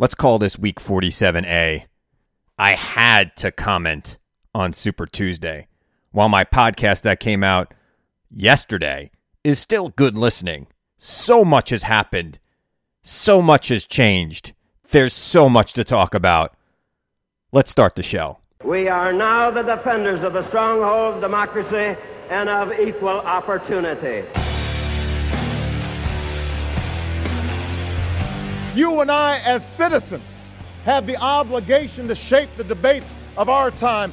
Let's call this week 47A. I had to comment on Super Tuesday. While my podcast that came out yesterday is still good listening, so much has happened. So much has changed. There's so much to talk about. Let's start the show. We are now the defenders of the stronghold of democracy and of equal opportunity. You and I, as citizens, have the obligation to shape the debates of our time,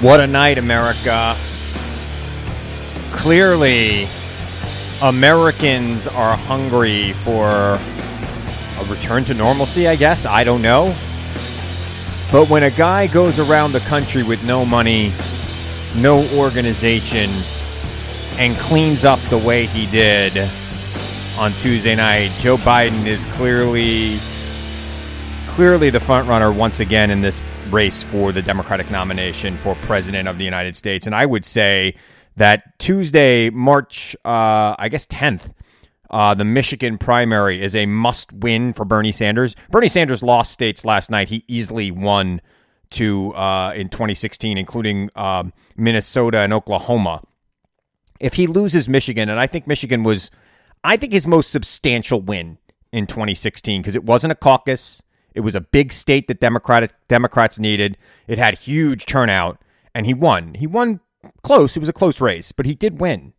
What a night, America. Clearly, Americans are hungry for a return to normalcy, I guess. I don't know. But when a guy goes around the country with no money, no organization, and cleans up the way he did on Tuesday night, Joe Biden is clearly clearly the front runner once again in this race for the Democratic nomination for president of the United States. And I would say that Tuesday, March, uh, I guess 10th, uh, the Michigan primary is a must win for Bernie Sanders. Bernie Sanders lost states last night. He easily won to uh, in 2016, including um, Minnesota and Oklahoma. If he loses Michigan, and I think Michigan was, I think his most substantial win in 2016 because it wasn't a caucus. It was a big state that Democratic Democrats needed. It had huge turnout, and he won. He won close. It was a close race, but he did win.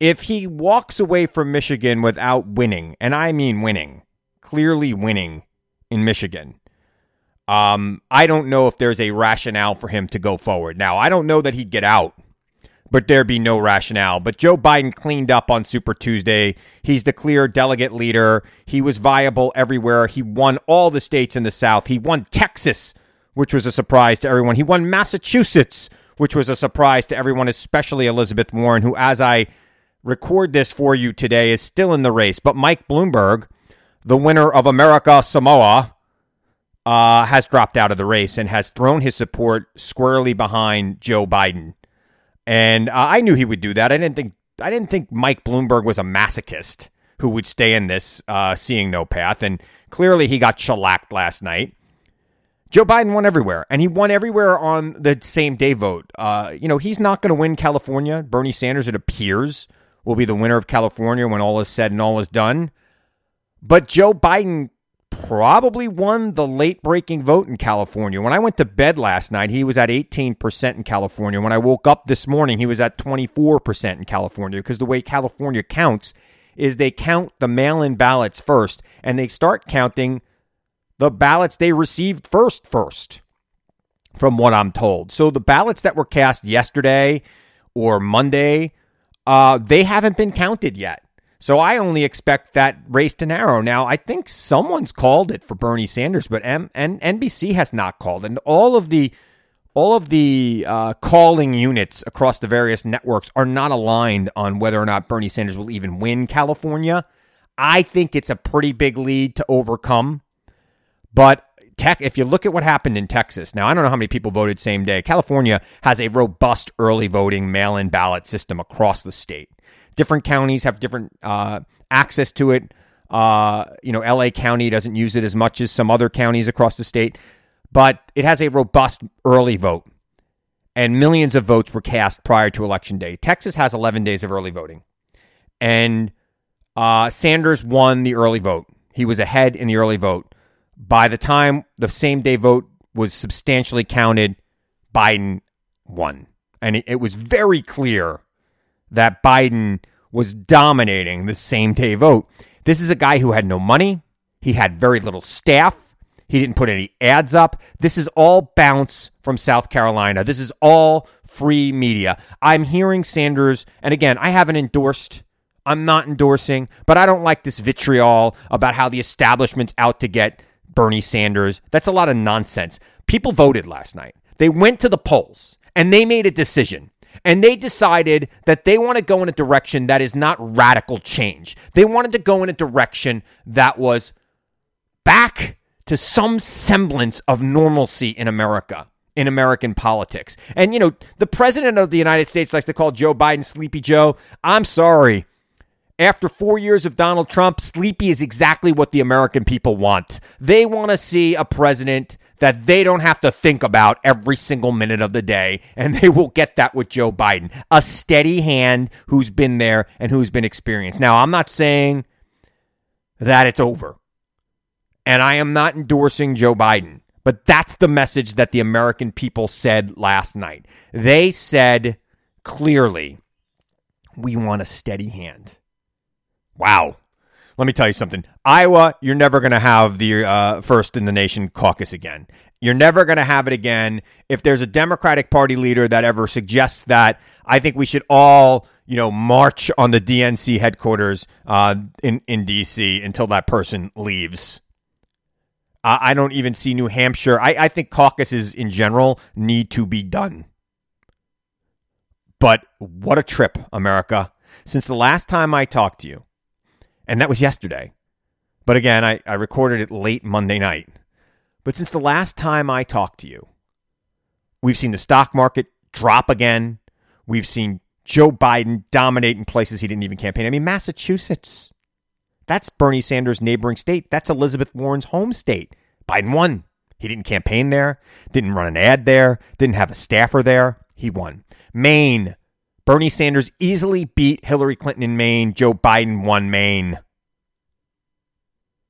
If he walks away from Michigan without winning, and I mean winning, clearly winning in Michigan, um, I don't know if there's a rationale for him to go forward. Now, I don't know that he'd get out but there be no rationale. But Joe Biden cleaned up on Super Tuesday. He's the clear delegate leader. He was viable everywhere. He won all the states in the South. He won Texas, which was a surprise to everyone. He won Massachusetts, which was a surprise to everyone, especially Elizabeth Warren, who, as I record this for you today, is still in the race. But Mike Bloomberg, the winner of America Samoa, uh, has dropped out of the race and has thrown his support squarely behind Joe Biden. And uh, I knew he would do that. I didn't think I didn't think Mike Bloomberg was a masochist who would stay in this uh, seeing no path. And clearly he got shellacked last night. Joe Biden won everywhere, and he won everywhere on the same day vote. Uh, you know, he's not going to win California. Bernie Sanders, it appears, will be the winner of California when all is said and all is done. But Joe Biden probably won the late breaking vote in California. When I went to bed last night, he was at 18% in California. When I woke up this morning, he was at 24% in California because the way California counts is they count the mail in ballots first and they start counting the ballots they received first, first, from what I'm told. So the ballots that were cast yesterday or Monday, uh, they haven't been counted yet. So I only expect that race to narrow. Now, I think someone's called it for Bernie Sanders, but M- and NBC has not called. And all of the all of the uh, calling units across the various networks are not aligned on whether or not Bernie Sanders will even win California. I think it's a pretty big lead to overcome. But tech, if you look at what happened in Texas, now I don't know how many people voted same day. California has a robust early voting mail in ballot system across the state. Different counties have different uh, access to it. Uh, you know, LA County doesn't use it as much as some other counties across the state, but it has a robust early vote. And millions of votes were cast prior to election day. Texas has 11 days of early voting. And uh, Sanders won the early vote. He was ahead in the early vote. By the time the same day vote was substantially counted, Biden won. And it, was very clear that Biden was dominating the same day vote. This is a guy who had no money. He had very little staff. He didn't put any ads up. This is all bounce from South Carolina. This is all free media. I'm hearing Sanders, and again, I haven't endorsed, I'm not endorsing, but I don't like this vitriol about how the establishment's out to get Bernie Sanders. That's a lot of nonsense. People voted last night. They went to the polls and they made a decision and they decided that they want to go in a direction that is not radical change. They wanted to go in a direction that was back to some semblance of normalcy in America, in American politics. And, you know, the president of the United States likes to call Joe Biden Sleepy Joe. I'm sorry. After four years of Donald Trump, sleepy is exactly what the American people want. They want to see a president that they don't have to think about every single minute of the day. And they will get that with Joe Biden, a steady hand who's been there and who's been experienced. Now, I'm not saying that it's over. And I am not endorsing Joe Biden, but that's the message that the American people said last night. They said clearly, we want a steady hand. Wow. Let me tell you something. Iowa, you're never going to have the uh, first in the nation caucus again. You're never going to have it again. If there's a Democratic Party leader that ever suggests that, I think we should all, you know, march on the DNC headquarters uh, in in DC until that person leaves. I don't even see New Hampshire. I, I think caucuses in general need to be done. But what a trip, America. Since the last time I talked to you, and that was yesterday. But again, I, I recorded it late Monday night. But since the last time I talked to you, we've seen the stock market drop again. We've seen Joe Biden dominate in places he didn't even campaign. I mean, Massachusetts. That's Bernie Sanders' neighboring state. That's Elizabeth Warren's home state. Biden won. He didn't campaign there, didn't run an ad there, didn't have a staffer there. He won. Maine. Bernie Sanders easily beat Hillary Clinton in Maine. Joe Biden won Maine.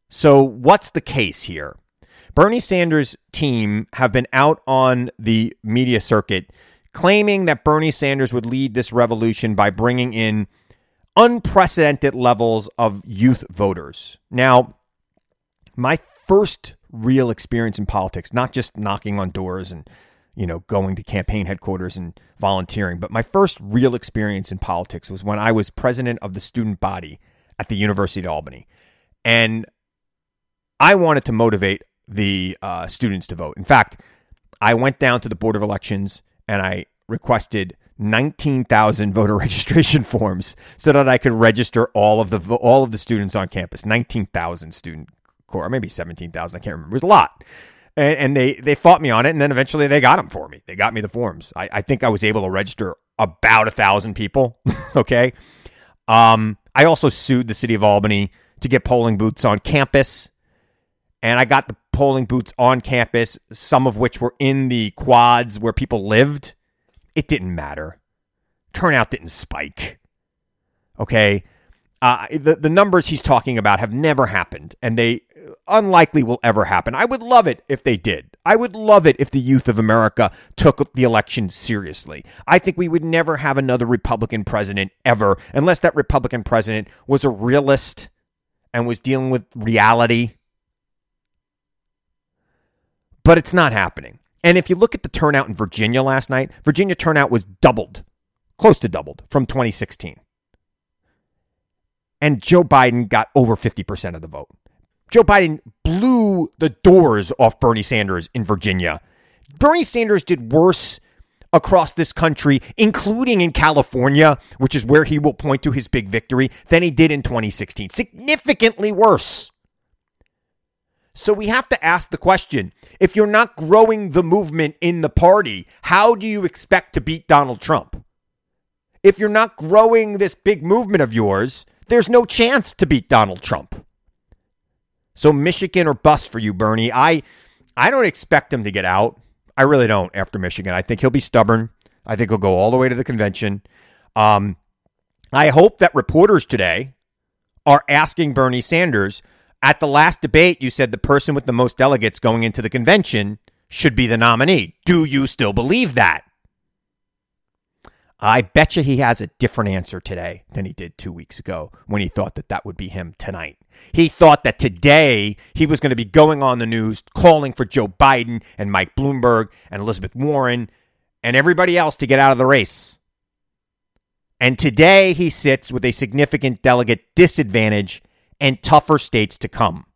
So, what's the case here? Bernie Sanders' team have been out on the media circuit claiming that Bernie Sanders would lead this revolution by bringing in unprecedented levels of youth voters. Now, my first real experience in politics, not just knocking on doors and you know, going to campaign headquarters and volunteering. But my first real experience in politics was when I was president of the student body at the University of Albany. And I wanted to motivate the uh, students to vote. In fact, I went down to the Board of Elections and I requested 19,000 voter registration forms so that I could register all of the all of the students on campus. 19,000 student core, maybe 17,000. I can't remember. It was a lot and, and, they they fought me on it, and then eventually they got them for me. They got me the forms. I, I think I was able to register about a thousand people. okay, um, I also sued the city of Albany to get polling booths on campus, and I got the polling booths on campus, some of which were in the quads where people lived. It didn't matter. Turnout didn't spike. Okay. Uh, the, the numbers he's talking about have never happened, and they unlikely will ever happen. I would love it if they did. I would love it if the youth of America took the election seriously. I think we would never have another Republican president ever unless that Republican president was a realist and was dealing with reality. But it's not happening. And if you look at the turnout in Virginia last night, Virginia turnout was doubled, close to doubled from 2016. And Joe Biden got over 50% of the vote. Joe Biden blew the doors off Bernie Sanders in Virginia. Bernie Sanders did worse across this country, including in California, which is where he will point to his big victory, than he did in 2016. Significantly worse. So we have to ask the question if you're not growing the movement in the party, how do you expect to beat Donald Trump? If you're not growing this big movement of yours, there's no chance to beat Donald Trump. So Michigan or bust for you, Bernie. I I don't expect him to get out. I really don't after Michigan. I think he'll be stubborn. I think he'll go all the way to the convention. Um, I hope that reporters today are asking Bernie Sanders at the last debate, you said the person with the most delegates going into the convention should be the nominee. Do you still believe that? I bet you he has a different answer today than he did two weeks ago when he thought that that would be him tonight. He thought that today he was going to be going on the news calling for Joe Biden and Mike Bloomberg and Elizabeth Warren and everybody else to get out of the race. And today he sits with a significant delegate disadvantage and tougher states to come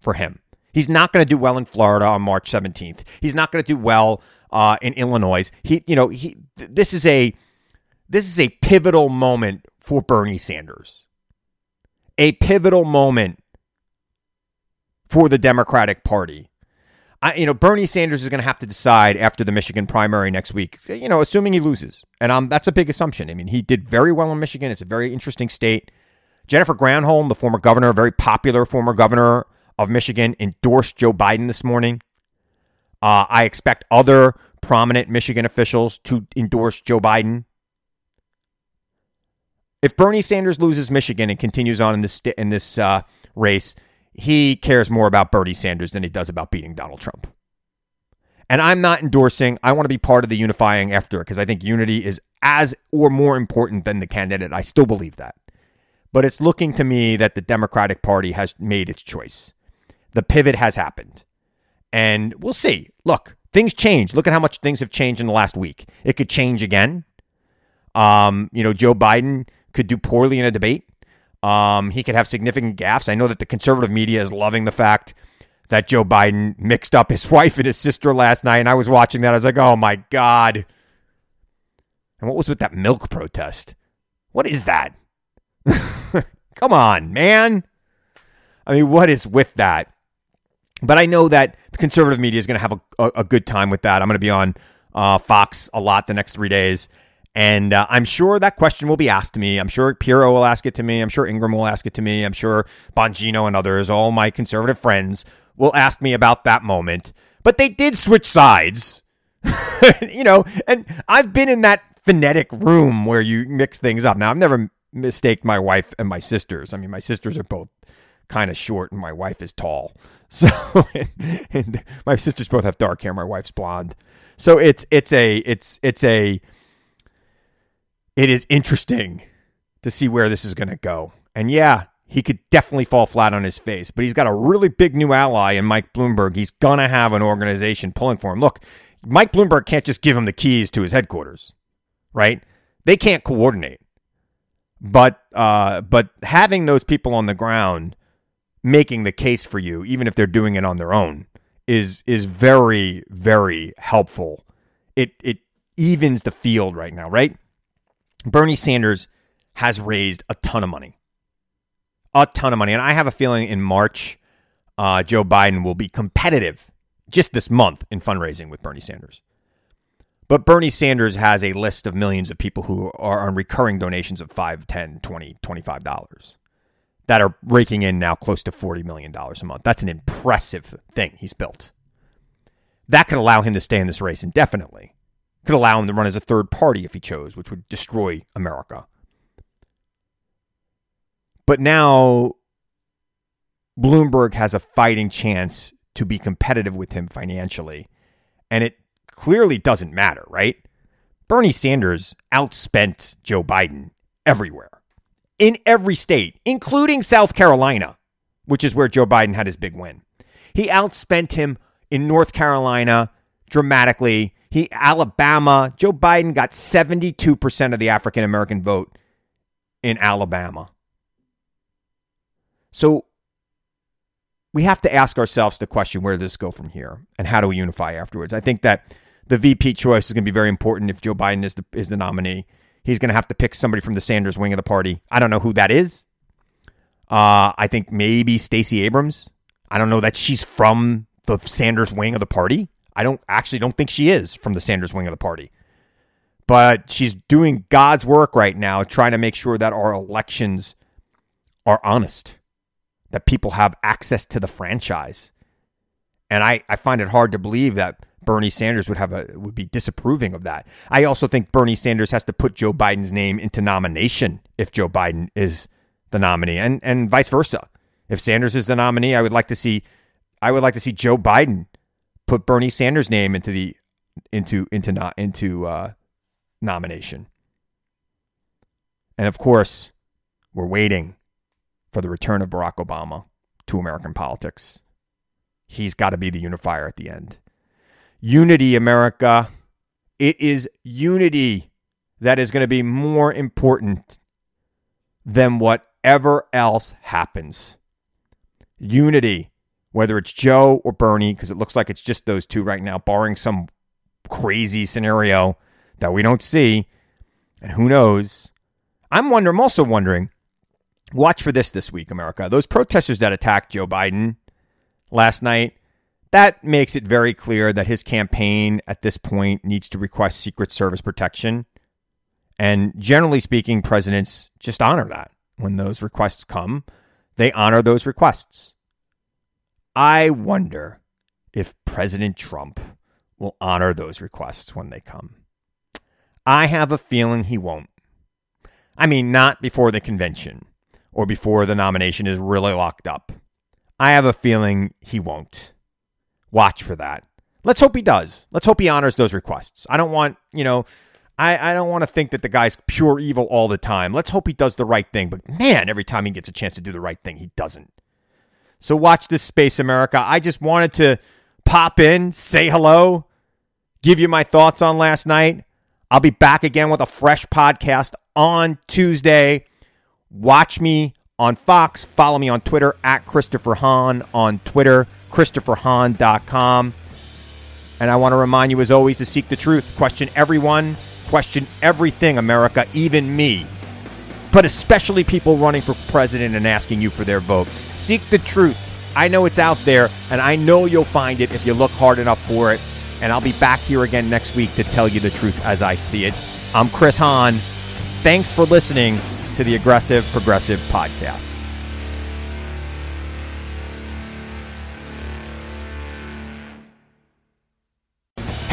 for him. He's not going to do well in Florida on March 17th. He's not going to do well uh, in Illinois. He, you know, he. This is a this is a pivotal moment for Bernie Sanders. A pivotal moment for the Democratic Party. I, you know, Bernie Sanders is going to have to decide after the Michigan primary next week. You know, assuming he loses, and um, that's a big assumption. I mean, he did very well in Michigan. It's a very interesting state. Jennifer Granholm, the former governor, very popular former governor of Michigan, endorsed Joe Biden this morning. Uh, I expect other prominent Michigan officials to endorse Joe Biden. If Bernie Sanders loses Michigan and continues on in this in this uh, race, he cares more about Bernie Sanders than he does about beating Donald Trump. And I'm not endorsing. I want to be part of the unifying effort because I think unity is as or more important than the candidate. I still believe that. But it's looking to me that the Democratic Party has made its choice. The pivot has happened. And we'll see. Look, things change. Look at how much things have changed in the last week. It could change again. Um, you know, Joe Biden could do poorly in a debate. Um, he could have significant gaffes. I know that the conservative media is loving the fact that Joe Biden mixed up his wife and his sister last night. And I was watching that. I was like, oh my God. And what was with that milk protest? What is that? Come on, man. I mean, what is with that? But I know that the conservative media is going to have a, a, a, good time with that. I'm going to be on uh, Fox a lot the next three days. And uh, I'm sure that question will be asked to me. I'm sure Pirro will ask it to me. I'm sure Ingraham will ask it to me. I'm sure Bongino and others, all my conservative friends, will ask me about that moment. But they did switch sides, you know, and I've been in that phonetic room where you mix things up. Now, I've never mistaked my wife and my sisters. I mean, my sisters are both kind of short and my wife is tall. So and, and, my sisters both have dark hair. My wife's blonde. So it's it's a it's it's a it is interesting to see where this is going to go. And yeah, he could definitely fall flat on his face, but he's got a really big new ally in Mike Bloomberg. He's going to have an organization pulling for him. Look, Mike Bloomberg can't just give him the keys to his headquarters, right? They can't coordinate. But uh, but having those people on the ground making the case for you, even if they're doing it on their own, is is very very helpful. It it evens the field right now, right? Bernie Sanders has raised a ton of money, a ton of money, and I have a feeling in March, uh, Joe Biden will be competitive just this month in fundraising with Bernie Sanders. But Bernie Sanders has a list of millions of people who are on recurring donations of 5, 10, 20, 25 dollars that are raking in now close to 40 million dollars a month. That's an impressive thing he's built. That could allow him to stay in this race indefinitely. Could allow him to run as a third party if he chose, which would destroy America. But now Bloomberg has a fighting chance to be competitive with him financially And it clearly doesn't matter, right? Bernie Sanders outspent Joe Biden everywhere, in every state, including South Carolina, which is where Joe Biden had his big win. He outspent him in North Carolina dramatically. He Alabama, Joe Biden got 72% of the African American vote in Alabama. So we have to ask ourselves the question where does this go from here and how do we unify afterwards? I think that the VP choice is going to be very important if Joe Biden is the is the nominee. He's going to have to pick somebody from the Sanders wing of the party. I don't know who that is. Uh, I think maybe Stacey Abrams. I don't know that she's from the Sanders wing of the party. I don't actually don't think she is from the Sanders wing of the party. But she's doing God's work right now, trying to make sure that our elections are honest, that people have access to the franchise. And I, I find it hard to believe that Bernie Sanders would have a would be disapproving of that. I also think Bernie Sanders has to put Joe Biden's name into nomination if Joe Biden is the nominee, and and vice versa. If Sanders is the nominee, I would like to see I would like to see Joe Biden put Bernie Sanders' name into the into into not into uh, nomination. And of course, we're waiting for the return of Barack Obama to American politics. He's got to be the unifier at the end. Unity, America. It is unity that is going to be more important than whatever else happens. Unity, whether it's Joe or Bernie, because it looks like it's just those two right now, barring some crazy scenario that we don't see. And who knows? I'm wondering, I'm also wondering, watch for this this week, America. Those protesters that attacked Joe Biden last night, that makes it very clear that his campaign at this point needs to request Secret Service protection. And generally speaking, presidents just honor that. When those requests come, they honor those requests. I wonder if President Trump will honor those requests when they come. I have a feeling he won't. I mean, not before the convention or before the nomination is really locked up. I have a feeling he won't. Watch for that. Let's hope he does. Let's hope he honors those requests. I don't want, you know, I, I don't want to think that the guy's pure evil all the time. Let's hope he does the right thing. But man, every time he gets a chance to do the right thing, he doesn't. So watch this space, America. I just wanted to pop in, say hello, give you my thoughts on last night. I'll be back again with a fresh podcast on Tuesday. Watch me on Fox. Follow me on Twitter at Christopher Hahn on Twitter, ChristopherHahn.com. And I want to remind you, as always, to seek the truth. Question everyone, question everything, America, even me. But especially people running for president and asking you for their vote. Seek the truth. I know it's out there, and I know you'll find it if you look hard enough for it. And I'll be back here again next week to tell you the truth as I see it. I'm Chris Hahn. Thanks for listening to the Aggressive Progressive Podcast.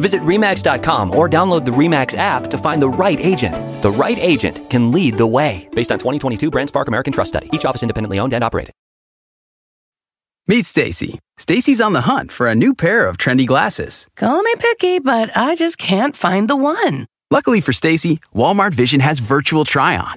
Visit REMAX.com or download the REMAX app to find the right agent. The right agent can lead the way. Based on 2022 BrandSpark American Trust Study. Each office independently owned and operated. Meet Stacy. Stacy's on the hunt for a new pair of trendy glasses. Call me picky, but I just can't find the one. Luckily for Stacy, Walmart Vision has virtual try-on.